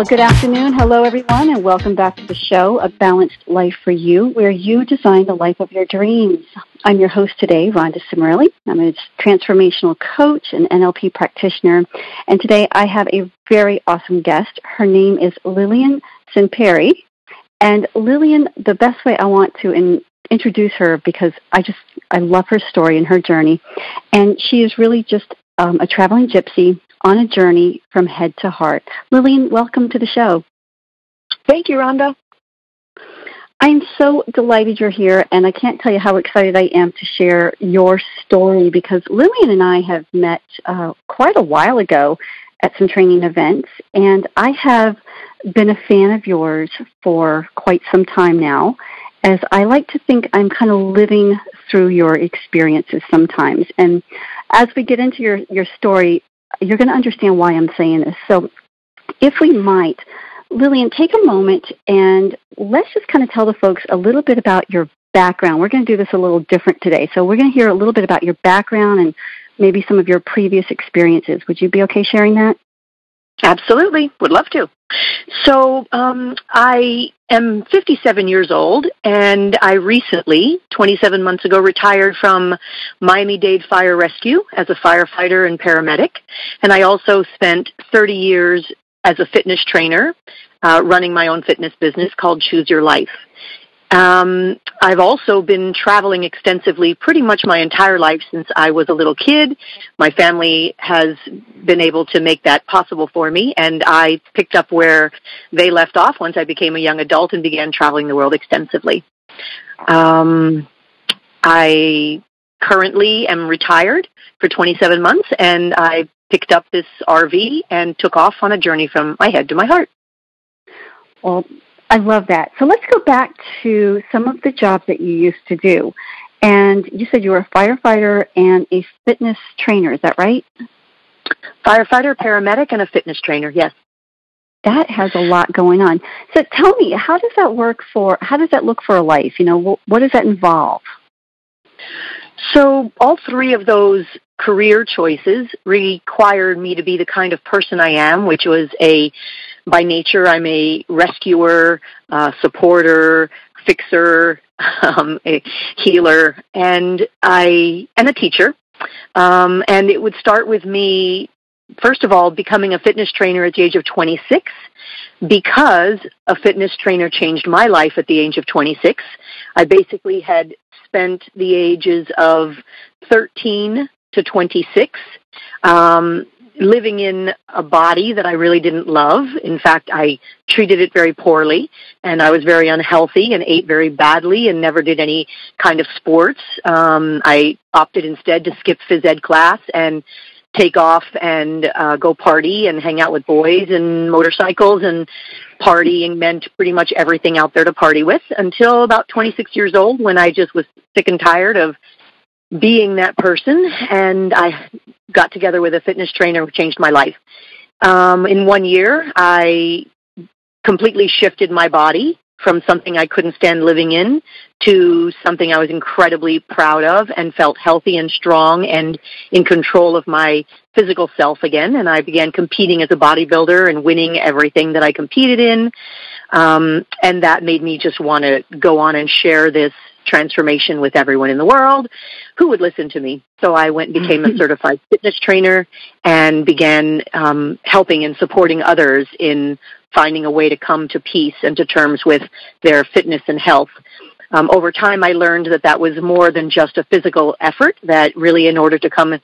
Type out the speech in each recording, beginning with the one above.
Well, good afternoon. Hello, everyone, and welcome back to the show, A Balanced Life for You, where you design the life of your dreams. I'm your host today, Rhonda Cimarelli. I'm a transformational coach and NLP practitioner, and today I have a very awesome guest. Her name is Lillian Sanpere, and Lillian, the best way I want to in, introduce her because I just I love her story and her journey, and she is really just um, a traveling gypsy on a journey from head to heart. Lillian, welcome to the show. Thank you, Rhonda. I'm so delighted you're here, and I can't tell you how excited I am to share your story because Lillian and I have met uh, quite a while ago at some training events, and I have been a fan of yours for quite some time now, as I like to think I'm kind of living through your experiences sometimes. And as we get into your, your story, you're going to understand why I'm saying this. So, if we might, Lillian, take a moment and let's just kind of tell the folks a little bit about your background. We're going to do this a little different today. So, we're going to hear a little bit about your background and maybe some of your previous experiences. Would you be okay sharing that? Absolutely, would love to. So, um, I am 57 years old, and I recently, 27 months ago, retired from Miami Dade Fire Rescue as a firefighter and paramedic. And I also spent 30 years as a fitness trainer, uh, running my own fitness business called Choose Your Life. Um, I've also been traveling extensively pretty much my entire life since I was a little kid. My family has been able to make that possible for me, and I picked up where they left off once I became a young adult and began traveling the world extensively. Um, I currently am retired for 27 months, and I picked up this RV and took off on a journey from my head to my heart. Well, I love that. So let's go back to some of the jobs that you used to do. And you said you were a firefighter and a fitness trainer, is that right? Firefighter, paramedic, and a fitness trainer, yes. That has a lot going on. So tell me, how does that work for, how does that look for a life? You know, what, what does that involve? So all three of those career choices required me to be the kind of person I am, which was a by nature, I'm a rescuer, uh, supporter, fixer, um, a healer, and I and a teacher. Um, and it would start with me, first of all, becoming a fitness trainer at the age of 26, because a fitness trainer changed my life at the age of 26. I basically had spent the ages of 13 to 26 um, living in a body that I really didn't love. In fact, I treated it very poorly and I was very unhealthy and ate very badly and never did any kind of sports. Um, I opted instead to skip phys ed class and take off and uh, go party and hang out with boys and motorcycles and partying meant pretty much everything out there to party with until about 26 years old when I just was sick and tired of being that person and I got together with a fitness trainer who changed my life. Um, in one year, I completely shifted my body from something I couldn't stand living in to something I was incredibly proud of and felt healthy and strong and in control of my physical self again. And I began competing as a bodybuilder and winning everything that I competed in. Um, and that made me just want to go on and share this transformation with everyone in the world who would listen to me. So I went and became a certified fitness trainer and began um, helping and supporting others in finding a way to come to peace and to terms with their fitness and health. Um, over time, I learned that that was more than just a physical effort. That really, in order to come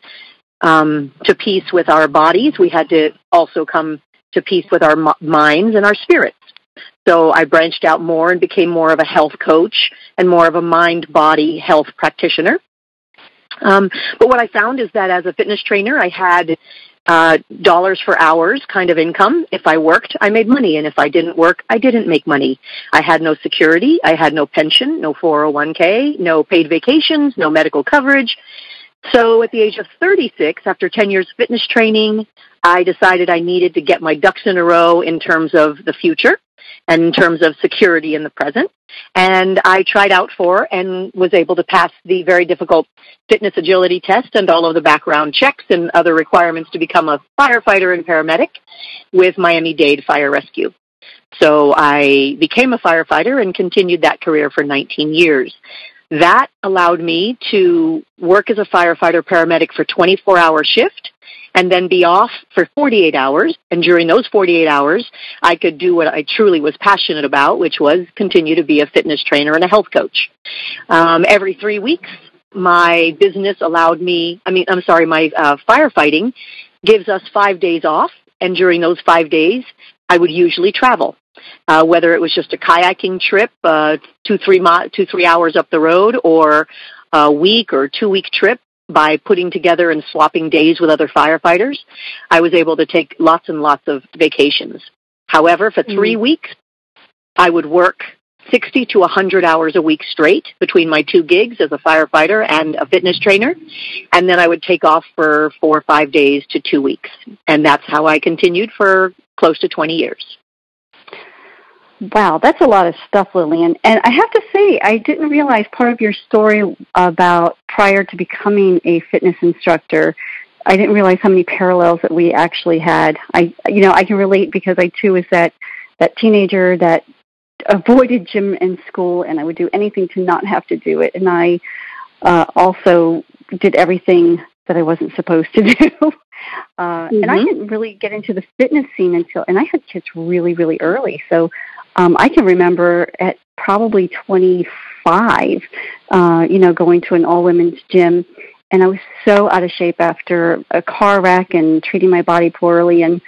um, to peace with our bodies, we had to also come to peace with our minds and our spirits. So I branched out more and became more of a health coach and more of a mind body health practitioner. Um, but what I found is that as a fitness trainer, I had uh, dollars for hours kind of income. If I worked, I made money, and if I didn't work, I didn't make money. I had no security. I had no pension, no 401k, no paid vacations, no medical coverage. So at the age of 36, after 10 years of fitness training, I decided I needed to get my ducks in a row in terms of the future in terms of security in the present. and I tried out for and was able to pass the very difficult fitness agility test and all of the background checks and other requirements to become a firefighter and paramedic with Miami-Dade Fire Rescue. So I became a firefighter and continued that career for 19 years. That allowed me to work as a firefighter paramedic for 24 hour shift and then be off for 48 hours. And during those 48 hours, I could do what I truly was passionate about, which was continue to be a fitness trainer and a health coach. Um, every three weeks, my business allowed me, I mean, I'm sorry, my uh, firefighting gives us five days off. And during those five days, I would usually travel. Uh, whether it was just a kayaking trip, uh, two, three, mi- two, three hours up the road, or a week or two week trip by putting together and swapping days with other firefighters, I was able to take lots and lots of vacations. However, for 3 mm weeks, I would work 60 to 100 hours a week straight between my two gigs as a firefighter and a fitness trainer. And then I would take off for four or five days to two weeks. And that's how I continued for close to 20 years. Wow, that's a lot of stuff, Lillian. And I have to say, I didn't realize part of your story about prior to becoming a fitness instructor. I didn't realize how many parallels that we actually had. I, you know, I can relate because I too was that that teenager that avoided gym in school, and I would do anything to not have to do it. And I uh, also did everything that I wasn't supposed to do. Uh, mm-hmm. And I mm-hmm. didn't really get into the fitness scene until, and I had kids really, really early. So um, I can remember at probably 25, uh, you know, going to an all women's gym. And I was so out of shape after a car wreck and treating my body poorly and,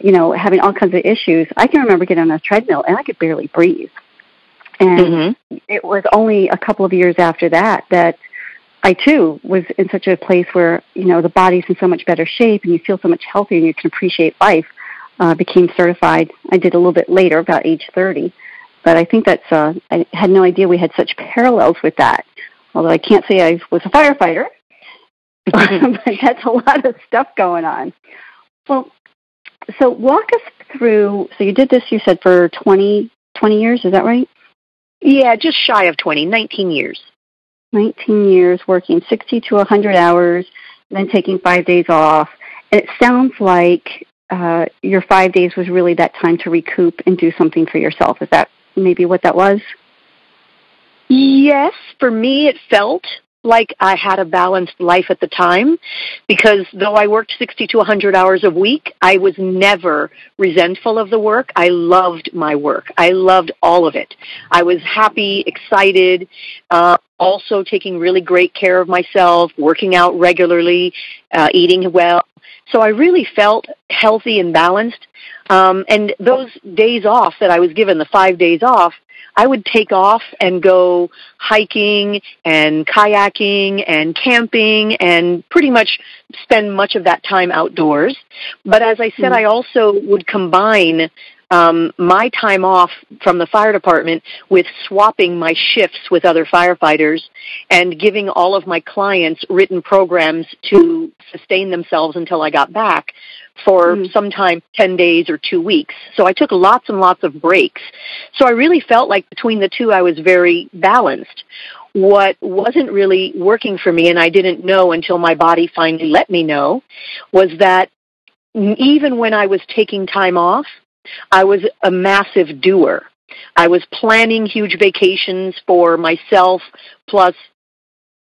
you know, having all kinds of issues. I can remember getting on a treadmill and I could barely breathe. And mm-hmm. it was only a couple of years after that that I too was in such a place where, you know, the body's in so much better shape and you feel so much healthier and you can appreciate life uh, became certified. I did a little bit later, about age 30. But I think that's, uh, I had no idea we had such parallels with that. Although I can't say I was a firefighter, but that's a lot of stuff going on. Well, so walk us through, so you did this, you said, for 20, 20 years, is that right? Yeah, just shy of 20, 19 years. 19 years working 60 to 100 hours, then taking five days off. And it sounds like uh, your five days was really that time to recoup and do something for yourself. Is that maybe what that was? Yes, for me it felt like I had a balanced life at the time because though I worked 60 to 100 hours a week, I was never resentful of the work. I loved my work. I loved all of it. I was happy, excited, uh, also taking really great care of myself, working out regularly, uh, eating well, so I really felt healthy and balanced. Um, and those days off that I was given, the five days off, I would take off and go hiking and kayaking and camping and pretty much spend much of that time outdoors. But as I said, mm-hmm. I also would combine um, my time off from the fire department with swapping my shifts with other firefighters and giving all of my clients written programs to sustain themselves until I got back for mm. sometime 10 days or two weeks. So I took lots and lots of breaks. So I really felt like between the two I was very balanced. What wasn't really working for me, and I didn't know until my body finally let me know, was that even when I was taking time off, I was a massive doer. I was planning huge vacations for myself, plus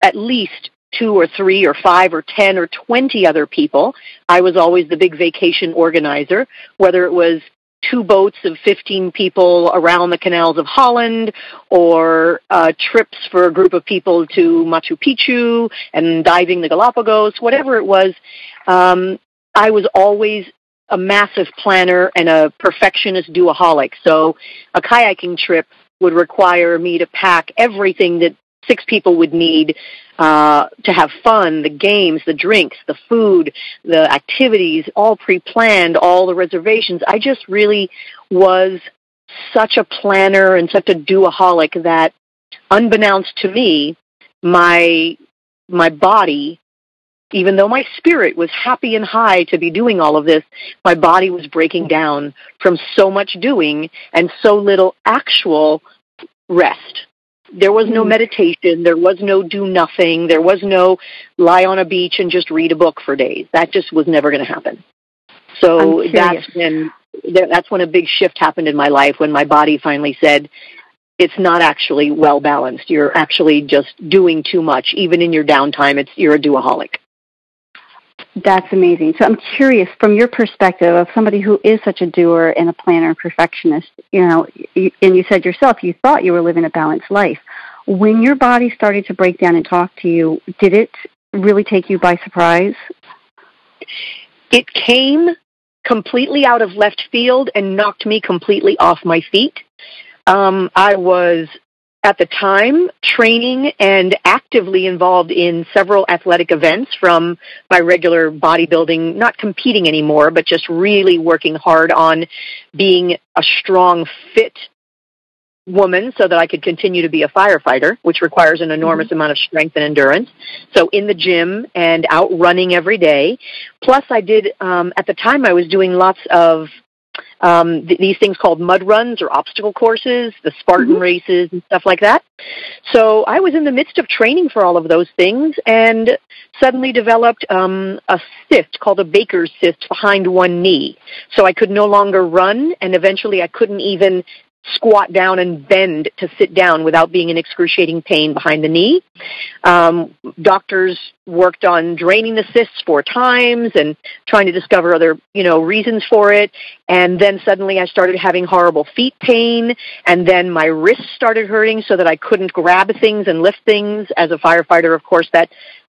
at least two or three or five or ten or twenty other people. I was always the big vacation organizer, whether it was two boats of 15 people around the canals of Holland or uh, trips for a group of people to Machu Picchu and diving the Galapagos, whatever it was. Um, I was always a massive planner and a perfectionist doaholic. So a kayaking trip would require me to pack everything that six people would need uh, to have fun, the games, the drinks, the food, the activities, all pre-planned, all the reservations. I just really was such a planner and such a doaholic that unbeknownst to me, my my body even though my spirit was happy and high to be doing all of this, my body was breaking down from so much doing and so little actual rest. There was no mm-hmm. meditation. There was no do nothing. There was no lie on a beach and just read a book for days. That just was never going to happen. So that's when that's when a big shift happened in my life when my body finally said it's not actually well balanced. You're actually just doing too much even in your downtime. It's you're a doaholic. That's amazing. So I'm curious, from your perspective of somebody who is such a doer and a planner and perfectionist, you know, and you said yourself you thought you were living a balanced life. When your body started to break down and talk to you, did it really take you by surprise? It came completely out of left field and knocked me completely off my feet. Um, I was at the time training and actively involved in several athletic events from my regular bodybuilding, not competing anymore, but just really working hard on being a strong, fit woman so that I could continue to be a firefighter, which requires an enormous mm-hmm. amount of strength and endurance. So in the gym and out running every day. Plus I did, um, at the time I was doing lots of um, th- these things called mud runs or obstacle courses, the Spartan mm-hmm. races and stuff like that. So I was in the midst of training for all of those things and suddenly developed um, a cyst called a Baker's cyst behind one knee. So I could no longer run and eventually I couldn't even squat down and bend to sit down without being in excruciating pain behind the knee. Um, doctors worked on draining the cysts four times and trying to discover other, you know, reasons for it. And then suddenly I started having horrible feet pain and then my wrists started hurting so that I couldn't grab things and lift things. As a firefighter, of course, that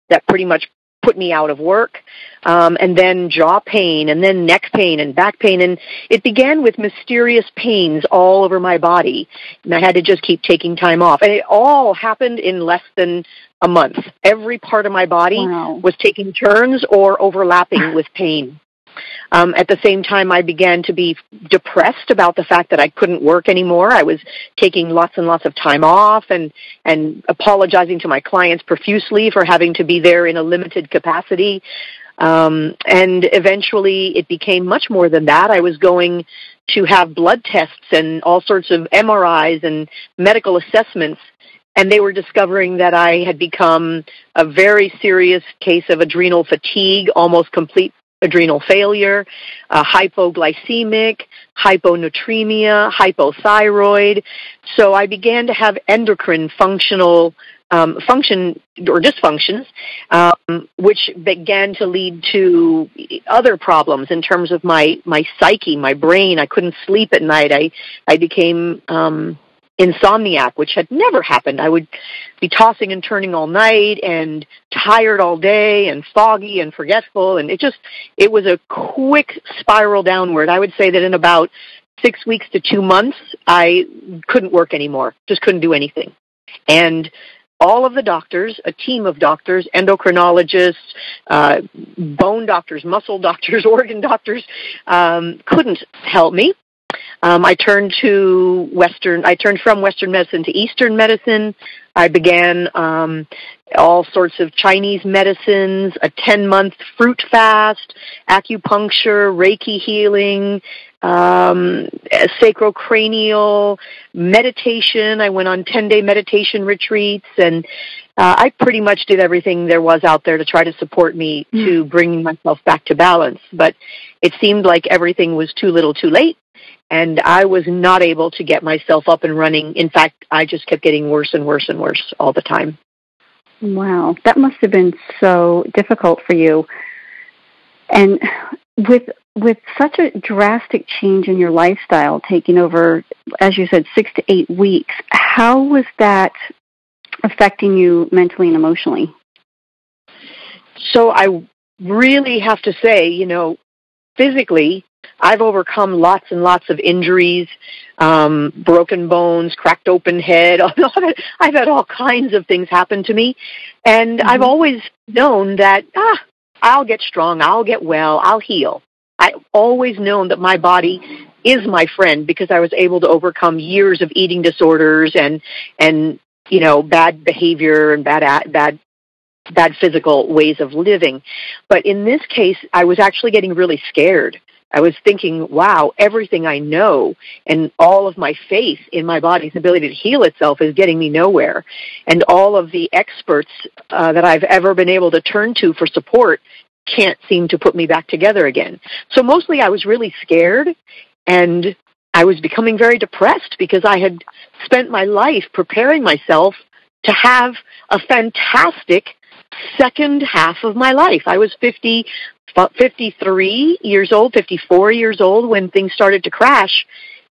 that pretty much put me out of work, um, and then jaw pain, and then neck pain and back pain, and it began with mysterious pains all over my body, and I had to just keep taking time off, and it all happened in less than a month. Every part of my body wow. was taking turns or overlapping with pain. Um, at the same time, I began to be depressed about the fact that I couldn't work anymore. I was taking lots and lots of time off and and apologizing to my clients profusely for having to be there in a limited capacity. Um, and eventually, it became much more than that. I was going to have blood tests and all sorts of MRIs and medical assessments and they were discovering that I had become a very serious case of adrenal fatigue, almost complete adrenal failure, uh, hypoglycemic, hyponatremia, hypothyroid. So I began to have endocrine functional um, function or dysfunctions, um, which began to lead to other problems in terms of my my psyche, my brain. I couldn't sleep at night. I I became um, insomniac, which had never happened. I would be tossing and turning all night and tired all day and foggy and forgetful and it just it was a quick spiral downward. I would say that in about 6 weeks to 2 months I couldn't work anymore. Just couldn't do anything. And all of the doctors, a team of doctors, endocrinologists, uh, bone doctors, muscle doctors, organ doctors, um, couldn't help me. Um, I turned to Western. I turned from Western medicine to Eastern medicine. I began um, all sorts of Chinese medicines, a 10 month fruit fast, acupuncture, Reiki healing, um, sacrocranial meditation. I went on 10 day meditation retreats and uh, I pretty much did everything there was out there to try to support me mm. to bring myself back to balance. But it seemed like everything was too little too late and I was not able to get myself up and running. In fact, I just kept getting worse and worse and worse all the time. Wow, that must have been so difficult for you. And with with such a drastic change in your lifestyle taking over as you said 6 to 8 weeks, how was that affecting you mentally and emotionally? So I really have to say, you know, physically I've overcome lots and lots of injuries, um, broken bones, cracked open head. I've had all kinds of things happen to me. And mm-hmm. I've always known that, ah, I'll get strong, I'll get well, I'll heal. I've always known that my body is my friend because I was able to overcome years of eating disorders and, and, you know, bad behavior and bad, bad bad physical ways of living. But in this case, I was actually getting really scared I was thinking, wow, everything I know and all of my faith in my body's ability to heal itself is getting me nowhere. And all of the experts uh, that I've ever been able to turn to for support can't seem to put me back together again. So mostly I was really scared and I was becoming very depressed because I had spent my life preparing myself to have a fantastic second half of my life. I was 50, 53 years old, 54 years old when things started to crash.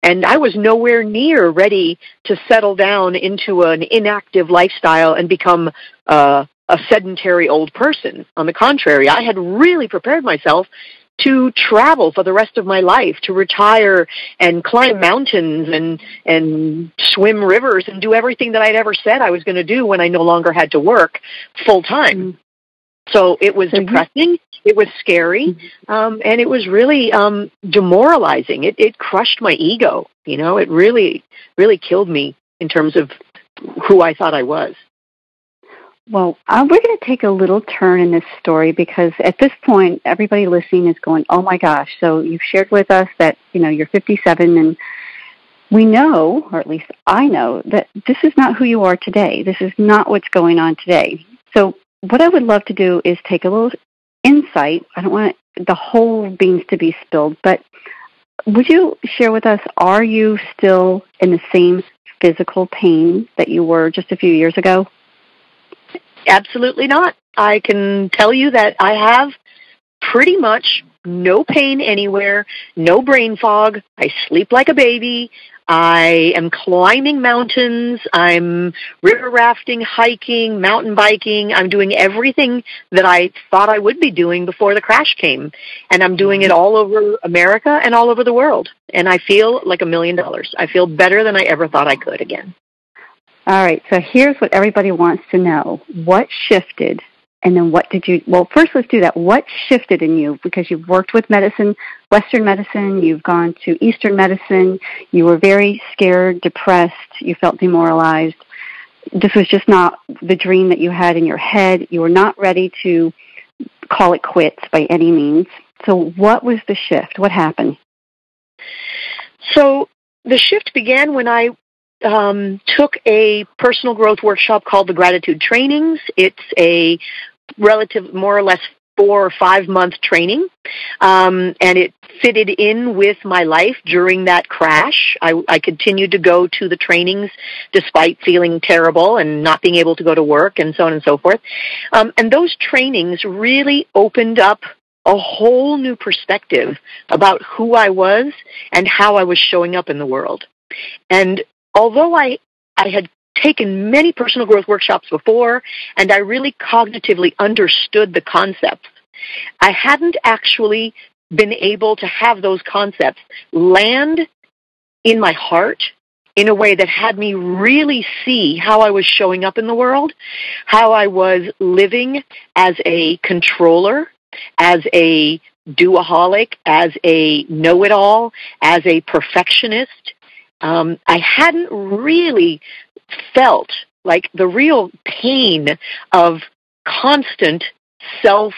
And I was nowhere near ready to settle down into an inactive lifestyle and become uh, a sedentary old person. On the contrary, I had really prepared myself to travel for the rest of my life, to retire and climb mountains and and swim rivers and do everything that I'd ever said I was going to do when I no longer had to work full time. Mm-hmm. So it was depressing, it was scary, mm-hmm. um, and it was really um, demoralizing. It, it crushed my ego. You know, it really, really killed me in terms of who I thought I was. Well, uh, we're going to take a little turn in this story because at this point, everybody listening is going, "Oh my gosh!" So you've shared with us that you know you're 57, and we know, or at least I know, that this is not who you are today. This is not what's going on today. So what I would love to do is take a little insight. I don't want the whole beans to be spilled, but would you share with us? Are you still in the same physical pain that you were just a few years ago? Absolutely not. I can tell you that I have pretty much no pain anywhere, no brain fog. I sleep like a baby. I am climbing mountains. I'm river rafting, hiking, mountain biking. I'm doing everything that I thought I would be doing before the crash came. And I'm doing it all over America and all over the world. And I feel like a million dollars. I feel better than I ever thought I could again. All right, so here's what everybody wants to know. What shifted and then what did you well first let's do that. What shifted in you? Because you've worked with medicine western medicine you've gone to eastern medicine you were very scared depressed you felt demoralized. This was just not the dream that you had in your head. You were not ready to call it quits by any means. So what was the shift? What happened? So the shift began when I um, took a personal growth workshop called the Gratitude Trainings. It's a relative, more or less four or five month training, um, and it fitted in with my life during that crash. I, I continued to go to the trainings despite feeling terrible and not being able to go to work and so on and so forth. Um, and those trainings really opened up a whole new perspective about who I was and how I was showing up in the world. And although I, I had taken many personal growth workshops before and I really cognitively understood the concepts, I hadn't actually been able to have those concepts land in my heart in a way that had me really see how I was showing up in the world, how I was living as a controller, as a doaholic, as a know-it-all, as a perfectionist, um, I hadn't really felt like the real pain of constant self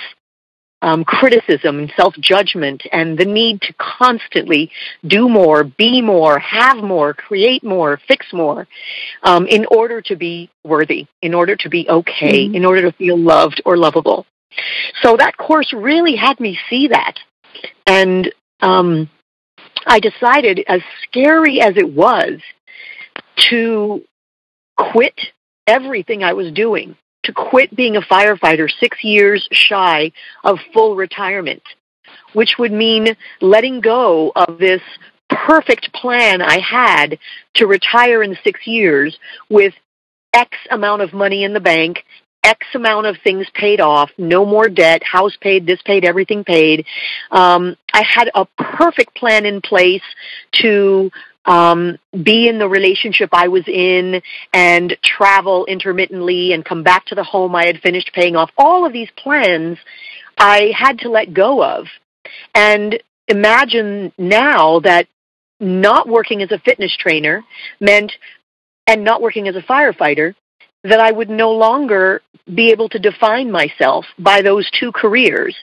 um, criticism and self judgment and the need to constantly do more, be more, have more, create more, fix more um, in order to be worthy, in order to be okay, mm-hmm. in order to feel loved or lovable. So that course really had me see that. And um, I decided, as scary as it was, to quit everything I was doing, to quit being a firefighter six years shy of full retirement, which would mean letting go of this perfect plan I had to retire in six years with X amount of money in the bank X amount of things paid off, no more debt, house paid, this paid, everything paid. Um, I had a perfect plan in place to um, be in the relationship I was in and travel intermittently and come back to the home I had finished paying off. All of these plans I had to let go of. And imagine now that not working as a fitness trainer meant and not working as a firefighter that I would no longer be able to define myself by those two careers.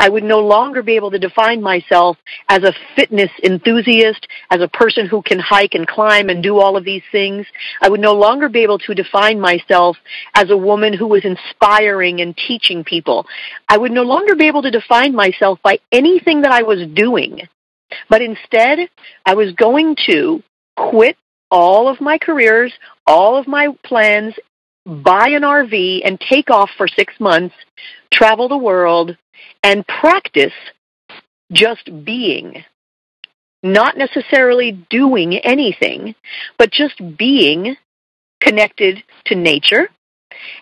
I would no longer be able to define myself as a fitness enthusiast, as a person who can hike and climb and do all of these things. I would no longer be able to define myself as a woman who was inspiring and teaching people. I would no longer be able to define myself by anything that I was doing. But instead, I was going to quit all of my careers, all of my plans, buy an RV and take off for six months, travel the world, and practice just being. Not necessarily doing anything, but just being connected to nature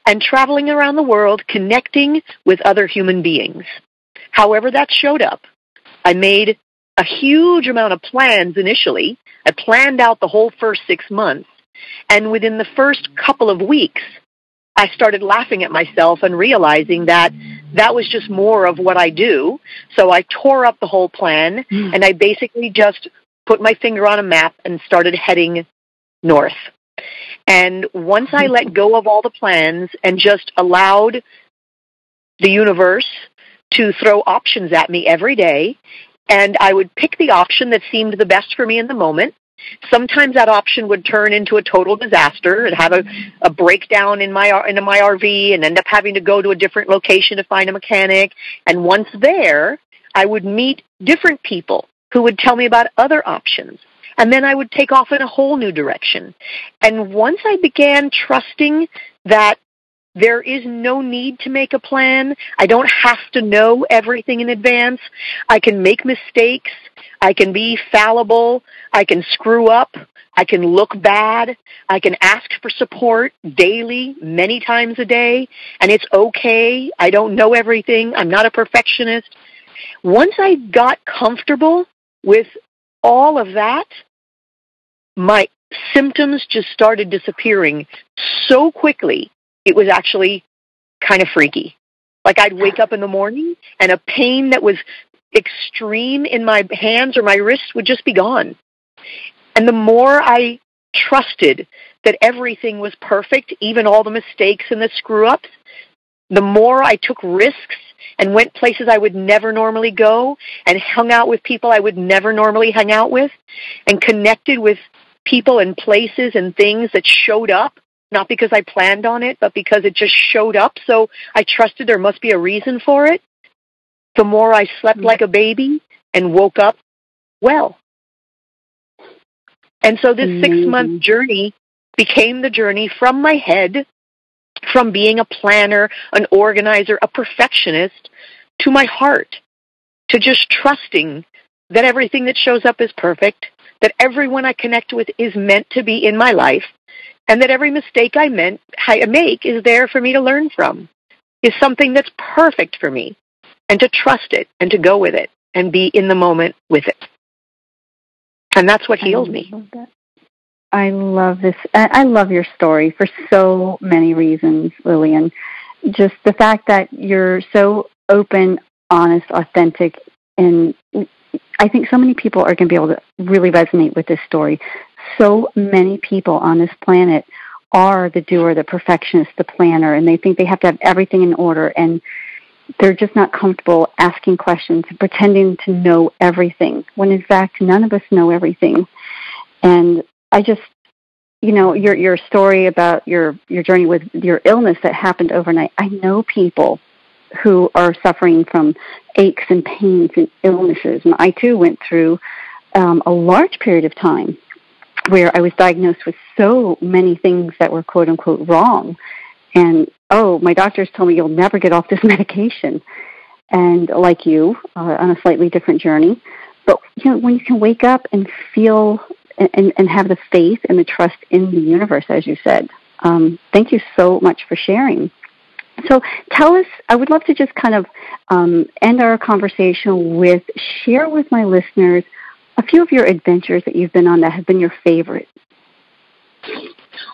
and traveling around the world connecting with other human beings. However that showed up. I made a huge amount of plans initially. I planned out the whole first six months. And within the first couple of weeks, I started laughing at myself and realizing that that was just more of what I do. So I tore up the whole plan mm. and I basically just put my finger on a map and started heading north. And once I let go of all the plans and just allowed the universe to throw options at me every day, and I would pick the option that seemed the best for me in the moment, Sometimes that option would turn into a total disaster and have a, a breakdown in my in my RV and end up having to go to a different location to find a mechanic. And once there, I would meet different people who would tell me about other options. And then I would take off in a whole new direction. And once I began trusting that there is no need to make a plan. I don't have to know everything in advance. I can make mistakes. I can be fallible. I can screw up. I can look bad. I can ask for support daily, many times a day, and it's okay. I don't know everything. I'm not a perfectionist. Once I got comfortable with all of that, my symptoms just started disappearing so quickly. It was actually kind of freaky. Like I'd wake up in the morning and a pain that was extreme in my hands or my wrists would just be gone. And the more I trusted that everything was perfect, even all the mistakes and the screw ups, the more I took risks and went places I would never normally go and hung out with people I would never normally hang out with and connected with people and places and things that showed up, not because I planned on it, but because it just showed up. So I trusted there must be a reason for it the more I slept mm-hmm. like a baby and woke up well. And so this six mm-hmm. month journey became the journey from my head, from being a planner, an organizer, a perfectionist, to my heart, to just trusting that everything that shows up is perfect, that everyone I connect with is meant to be in my life, and that every mistake I, meant, I make is there for me to learn from, is something that's perfect for me and to trust it and to go with it and be in the moment with it. And that's what healed me. I love this. I love your story for so many reasons, Lillian. Just the fact that you're so open, honest, authentic, and I think so many people are going to be able to really resonate with this story. So many people on this planet are the doer, the perfectionist, the planner, and they think they have to have everything in order. And they're just not comfortable asking questions and pretending to know everything when in fact none of us know everything. And I just you know, your your story about your your journey with your illness that happened overnight. I know people who are suffering from aches and pains and illnesses, and I too went through um, a large period of time where I was diagnosed with so many things that were quote unquote wrong, and oh, my doctors told me you'll never get off this medication. And like you, uh, on a slightly different journey. But you know, when you can wake up and feel and, and have the faith and the trust in the universe, as you said. Um, thank you so much for sharing. So tell us, I would love to just kind of um, end our conversation with share with my listeners a few of your adventures that you've been on that have been your favorite.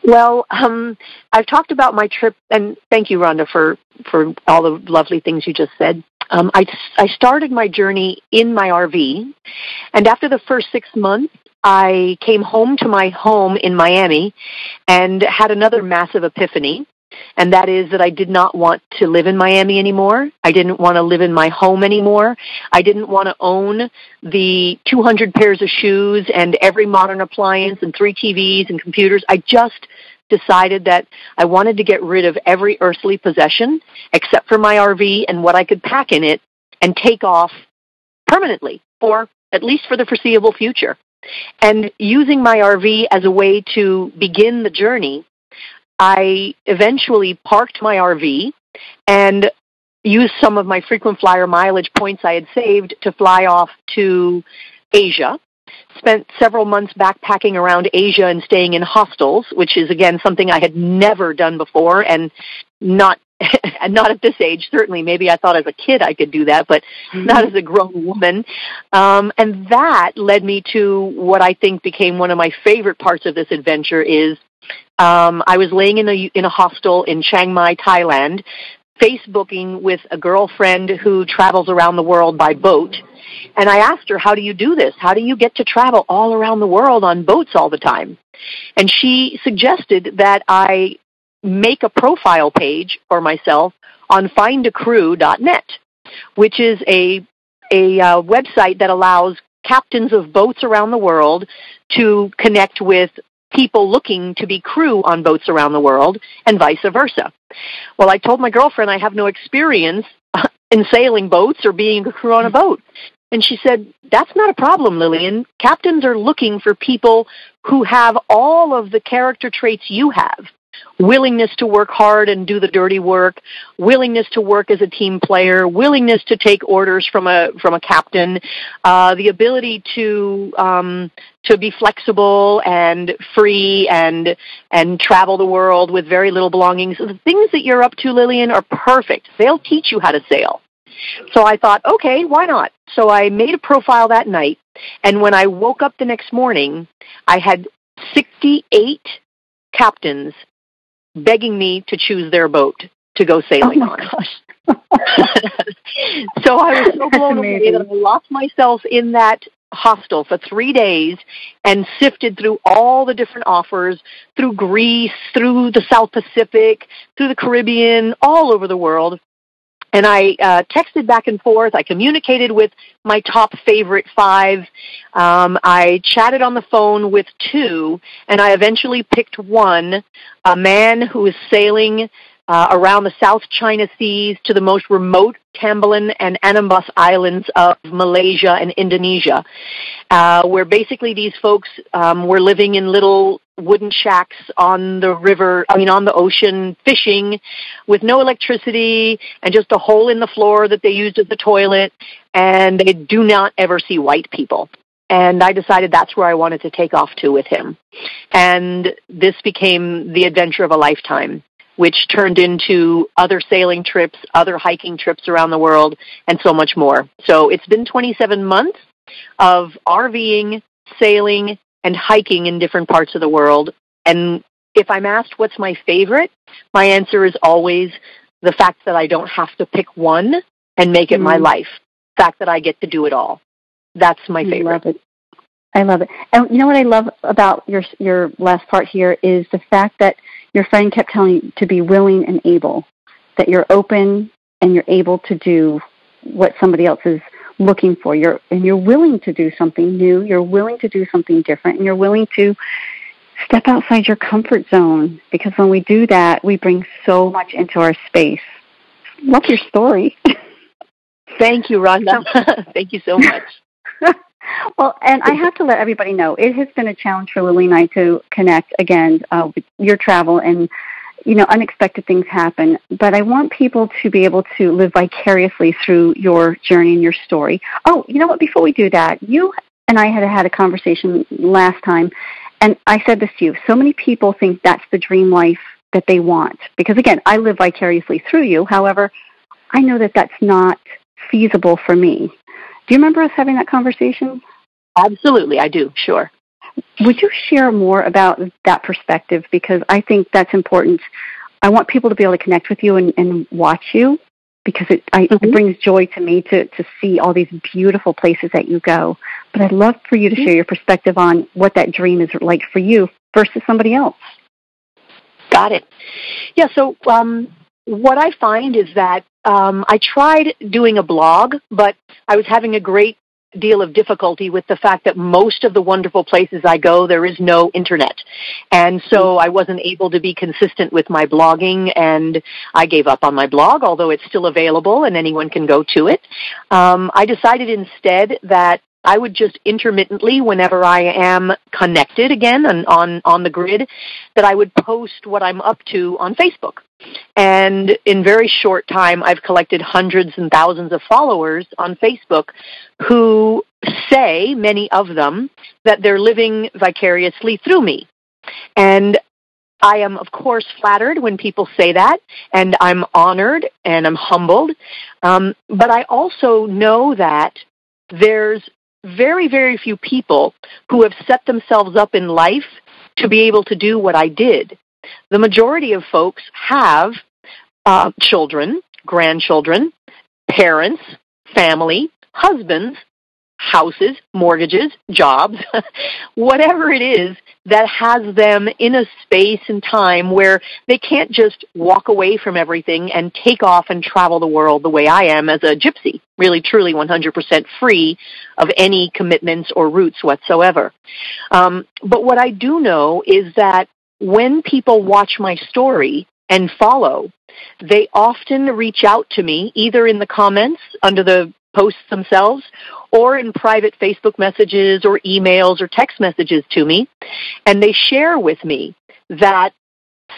Well, um, I've talked about my trip, and thank you, Rhonda, for for all the lovely things you just said. Um, I I started my journey in my RV, and after the first six months, I came home to my home in Miami and had another massive epiphany. And that is that I did not want to live in Miami anymore. I didn't want to live in my home anymore. I didn't want to own the 200 pairs of shoes and every modern appliance and three TVs and computers. I just decided that I wanted to get rid of every earthly possession except for my RV and what I could pack in it and take off permanently or at least for the foreseeable future. And using my RV as a way to begin the journey, I eventually parked my RV and used some of my frequent flyer mileage points I had saved to fly off to Asia. Spent several months backpacking around Asia and staying in hostels, which is again something I had never done before and not and not at this age, certainly. Maybe I thought as a kid I could do that, but mm-hmm. not as a grown woman. Um, and that led me to what I think became one of my favorite parts of this adventure is um, I was laying in a in a hostel in Chiang Mai, Thailand, Facebooking with a girlfriend who travels around the world by boat. And I asked her, how do you do this? How do you get to travel all around the world on boats all the time? And she suggested that I make a profile page for myself on findacrew.net, which is a a uh, website that allows captains of boats around the world to connect with people looking to be crew on boats around the world and vice versa. Well, I told my girlfriend I have no experience in sailing boats or being a crew on a boat. And she said, That's not a problem, Lillian. Captains are looking for people who have all of the character traits you have willingness to work hard and do the dirty work, willingness to work as a team player, willingness to take orders from a from a captain, uh, the ability to um, to be flexible and free and and travel the world with very little belongings. The things that you're up to, Lillian, are perfect. They'll teach you how to sail. So I thought, okay, why not? So I made a profile that night, and when I woke up the next morning, I had 68 captains begging me to choose their boat to go sailing oh on. Gosh. so I was so blown away that I lost myself in that hostel for three days and sifted through all the different offers through Greece, through the South Pacific, through the Caribbean, all over the world and I uh, texted back and forth. I communicated with my top favorite five. Um, I chatted on the phone with two, and I eventually picked one, a man who is sailing uh, around the South China Seas to the most remote Tambelan and Anambas Islands of Malaysia and Indonesia, uh, where basically these folks um, were living in little wooden shacks on the river, I mean on the ocean, fishing with no electricity and just a hole in the floor that they used as a toilet, and they do not ever see white people and I decided that's where I wanted to take off to with him. And this became the adventure of a lifetime which turned into other sailing trips, other hiking trips around the world, and so much more. So it's been 27 months of RVing, sailing, and hiking in different parts of the world. And if I'm asked what's my favorite, my answer is always the fact that I don't have to pick one and make it mm-hmm. my life. The fact that I get to do it all. That's my favorite. I love it. I love it. And you know what I love about your your last part here is the fact that your friend kept telling you to be willing and able, that you're open and you're able to do what somebody else is looking for. You're and you're willing to do something new. You're willing to do something different, and you're willing to step outside your comfort zone. Because when we do that, we bring so much into our space. Love your story. Thank you, Rhonda. Thank you so much. well, and I have to let everybody know it has been a challenge for Lily and I to connect again uh, with your travel and you know unexpected things happen. But I want people to be able to live vicariously through your journey and your story. Oh, you know what? Before we do that, you and I had had a conversation last time, and I said this to you. So many people think that's the dream life that they want because again, I live vicariously through you. However, I know that that's not feasible for me. Do you remember us having that conversation? Absolutely, I do, sure. Would you share more about that perspective? Because I think that's important. I want people to be able to connect with you and, and watch you because it, I, mm-hmm. it brings joy to me to, to see all these beautiful places that you go. But I'd love for you to share your perspective on what that dream is like for you versus somebody else. Got it. Yeah, so um, what I find is that um, I tried doing a blog, but I was having a great deal of difficulty with the fact that most of the wonderful places I go, there is no internet. And so I wasn't able to be consistent with my blogging and I gave up on my blog, although it's still available and anyone can go to it. Um, I decided instead that I would just intermittently, whenever I am connected again on, on, on the grid, that I would post what I'm up to on Facebook. And in very short time, I've collected hundreds and thousands of followers on Facebook who say, many of them, that they're living vicariously through me. And I am, of course, flattered when people say that, and I'm honored and I'm humbled. Um, but I also know that there's very, very few people who have set themselves up in life to be able to do what I did. The majority of folks have uh, children, grandchildren, parents, family, husbands, houses, mortgages, jobs, whatever it is that has them in a space and time where they can't just walk away from everything and take off and travel the world the way I am as a gypsy, really truly 100% free of any commitments or roots whatsoever. Um, but what I do know is that when people watch my story and follow, they often reach out to me either in the comments under the posts themselves or in private Facebook messages or emails or text messages to me, and they share with me that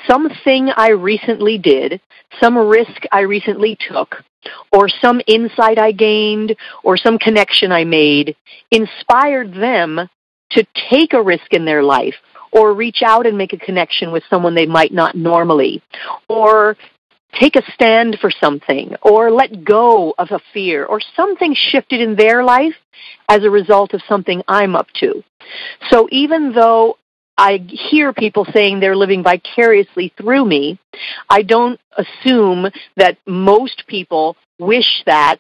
something I recently did, some risk I recently took, or some insight I gained, or some connection I made inspired them to take a risk in their life or reach out and make a connection with someone they might not normally, or take a stand for something, or let go of a fear, or something shifted in their life as a result of something I'm up to. So even though I hear people saying they're living vicariously through me, I don't assume that most people wish that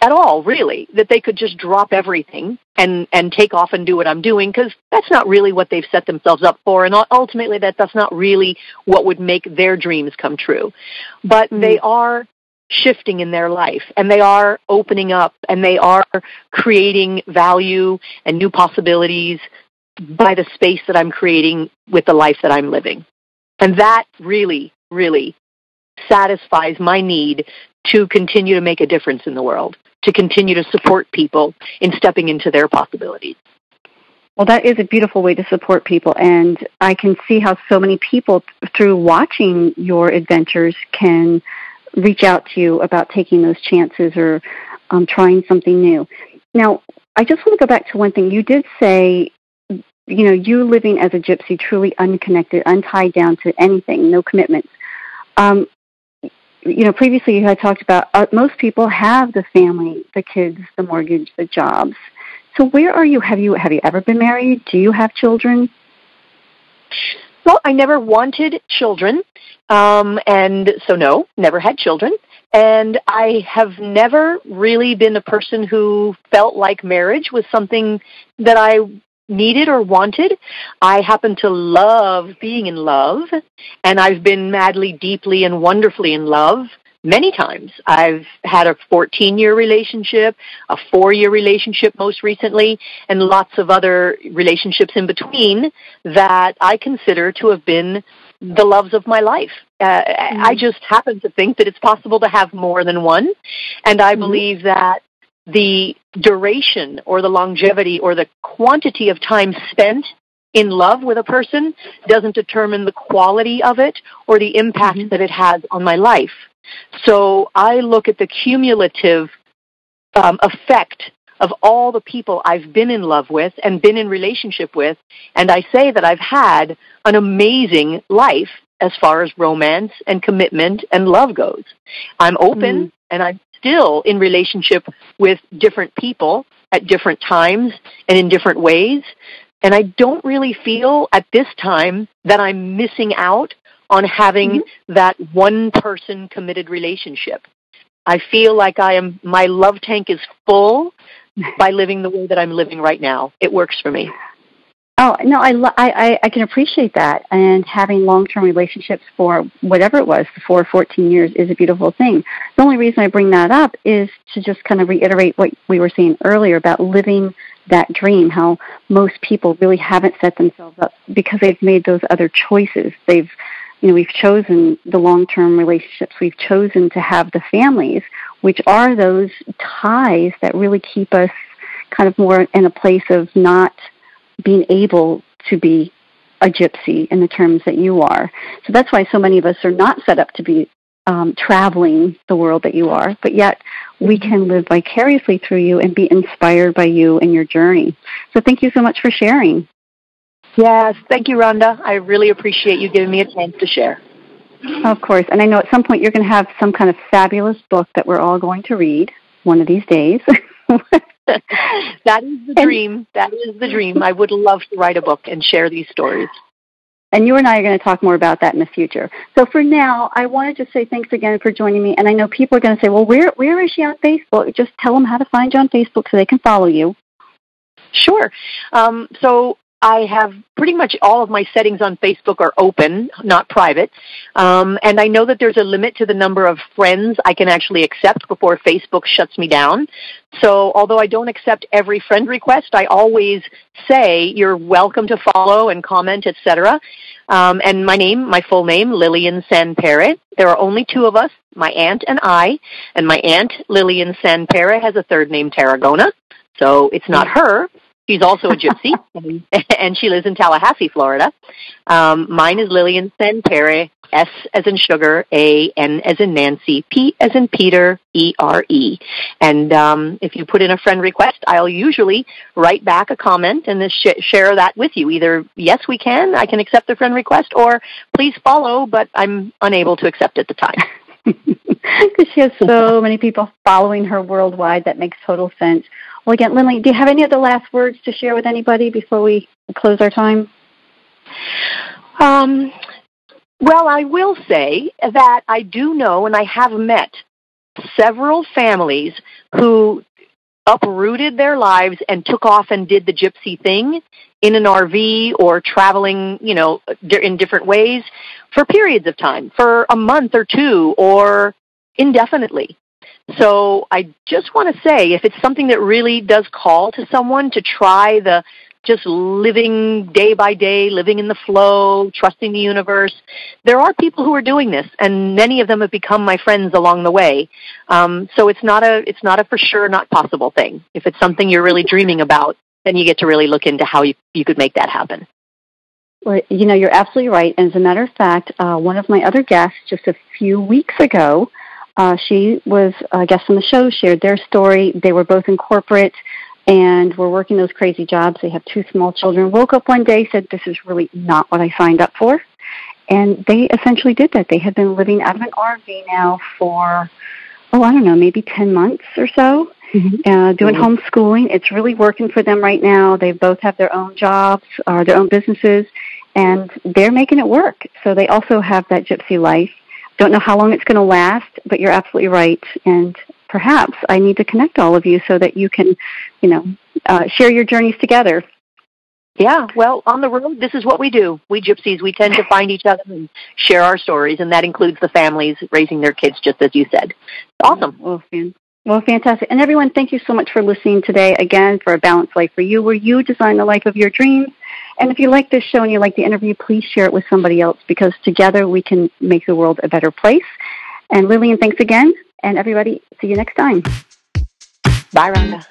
at all, really, that they could just drop everything and, and take off and do what I'm doing because that's not really what they've set themselves up for. And ultimately, that, that's not really what would make their dreams come true. But mm-hmm. they are shifting in their life and they are opening up and they are creating value and new possibilities by the space that I'm creating with the life that I'm living. And that really, really satisfies my need to continue to make a difference in the world to continue to support people in stepping into their possibilities. Well, that is a beautiful way to support people, and I can see how so many people, through watching your adventures, can reach out to you about taking those chances or um, trying something new. Now, I just want to go back to one thing. You did say, you know, you living as a gypsy, truly unconnected, untied down to anything, no commitments. Um, you know, previously you had talked about uh, most people have the family, the kids, the mortgage, the jobs. So where are you? Have you have you ever been married? Do you have children? Well, I never wanted children, um, and so no, never had children. And I have never really been a person who felt like marriage was something that I needed or wanted. I happen to love being in love, and I've been madly, deeply, and wonderfully in love many times. I've had a 14 year relationship, a four year relationship most recently, and lots of other relationships in between that I consider to have been the loves of my life. Uh, mm-hmm. I just happen to think that it's possible to have more than one, and I mm-hmm. believe that the duration or the longevity or the quantity of time spent in love with a person doesn't determine the quality of it or the impact mm-hmm. that it has on my life. So I look at the cumulative um, effect of all the people I've been in love with and been in relationship with, and I say that I've had an amazing life as far as romance and commitment and love goes. I'm open mm. and I'm still in relationship with different people at different times and in different ways. And I don't really feel at this time that I'm missing out on having mm-hmm. that one person committed relationship. I feel like I am, my love tank is full. by living the way that I'm living right now. It works for me. Oh no, I, I I can appreciate that, and having long-term relationships for whatever it was, for 14 years, is a beautiful thing. The only reason I bring that up is to just kind of reiterate what we were saying earlier about living that dream. How most people really haven't set themselves up because they've made those other choices. They've, you know, we've chosen the long-term relationships. We've chosen to have the families, which are those ties that really keep us kind of more in a place of not being able to be a gypsy in the terms that you are. So that's why so many of us are not set up to be um, traveling the world that you are, but yet we mm-hmm. can live vicariously through you and be inspired by you and your journey. So thank you so much for sharing. Yes, thank you, Rhonda. I really appreciate you giving me a chance to share. Of course, and I know at some point you're going to have some kind of fabulous book that we're all going to read one of these days. that is the dream. That is the dream. I would love to write a book and share these stories. And you and I are going to talk more about that in the future. So for now, I wanted to say thanks again for joining me. And I know people are going to say, well, where, where is she on Facebook? Just tell them how to find you on Facebook so they can follow you. Sure. Um, so I have pretty much all of my settings on Facebook are open, not private. Um, and I know that there's a limit to the number of friends I can actually accept before Facebook shuts me down. So although I don't accept every friend request, I always say you're welcome to follow and comment, etc. Um, and my name, my full name, Lillian Sanpere. There are only two of us, my aunt and I. And my aunt, Lillian Sanpere, has a third name, Tarragona. So it's not her, She's also a gypsy, and she lives in Tallahassee, Florida. Um, mine is Lillian Sanpere, S as in sugar, A, N as in Nancy, P as in Peter, E R E. And um, if you put in a friend request, I'll usually write back a comment and sh- share that with you. Either yes, we can, I can accept the friend request, or please follow, but I'm unable to accept at the time. Because she has so many people following her worldwide, that makes total sense. Well, again, Lillian, do you have any other last words to share with anybody before we close our time? Um, well, I will say that I do know and I have met several families who uprooted their lives and took off and did the gypsy thing in an RV or traveling, you know, in different ways for periods of time, for a month or two or indefinitely. So I just want to say if it's something that really does call to someone to try the just living day by day, living in the flow, trusting the universe. There are people who are doing this, and many of them have become my friends along the way. Um, so it's not a it's not a for sure not possible thing. If it's something you're really dreaming about, then you get to really look into how you you could make that happen. Well, you know, you're absolutely right. And as a matter of fact, uh, one of my other guests just a few weeks ago uh, she was a guest on the show, shared their story. They were both in corporate and were working those crazy jobs. They have two small children. Woke up one day, said, This is really not what I signed up for. And they essentially did that. They had been living out of an RV now for, oh, I don't know, maybe 10 months or so, mm-hmm. uh, doing mm-hmm. homeschooling. It's really working for them right now. They both have their own jobs, or uh, their own businesses, and they're making it work. So they also have that gypsy life don't know how long it's going to last, but you're absolutely right. And perhaps I need to connect all of you so that you can, you know, uh, share your journeys together. Yeah, well, on the road, this is what we do. We gypsies, we tend to find each other and share our stories, and that includes the families raising their kids, just as you said. Awesome. Well, well, fantastic. And everyone, thank you so much for listening today again for A Balanced Life for You, where you design the life of your dreams. And if you like this show and you like the interview, please share it with somebody else because together we can make the world a better place. And Lillian, thanks again. And everybody, see you next time. Bye, Rhonda.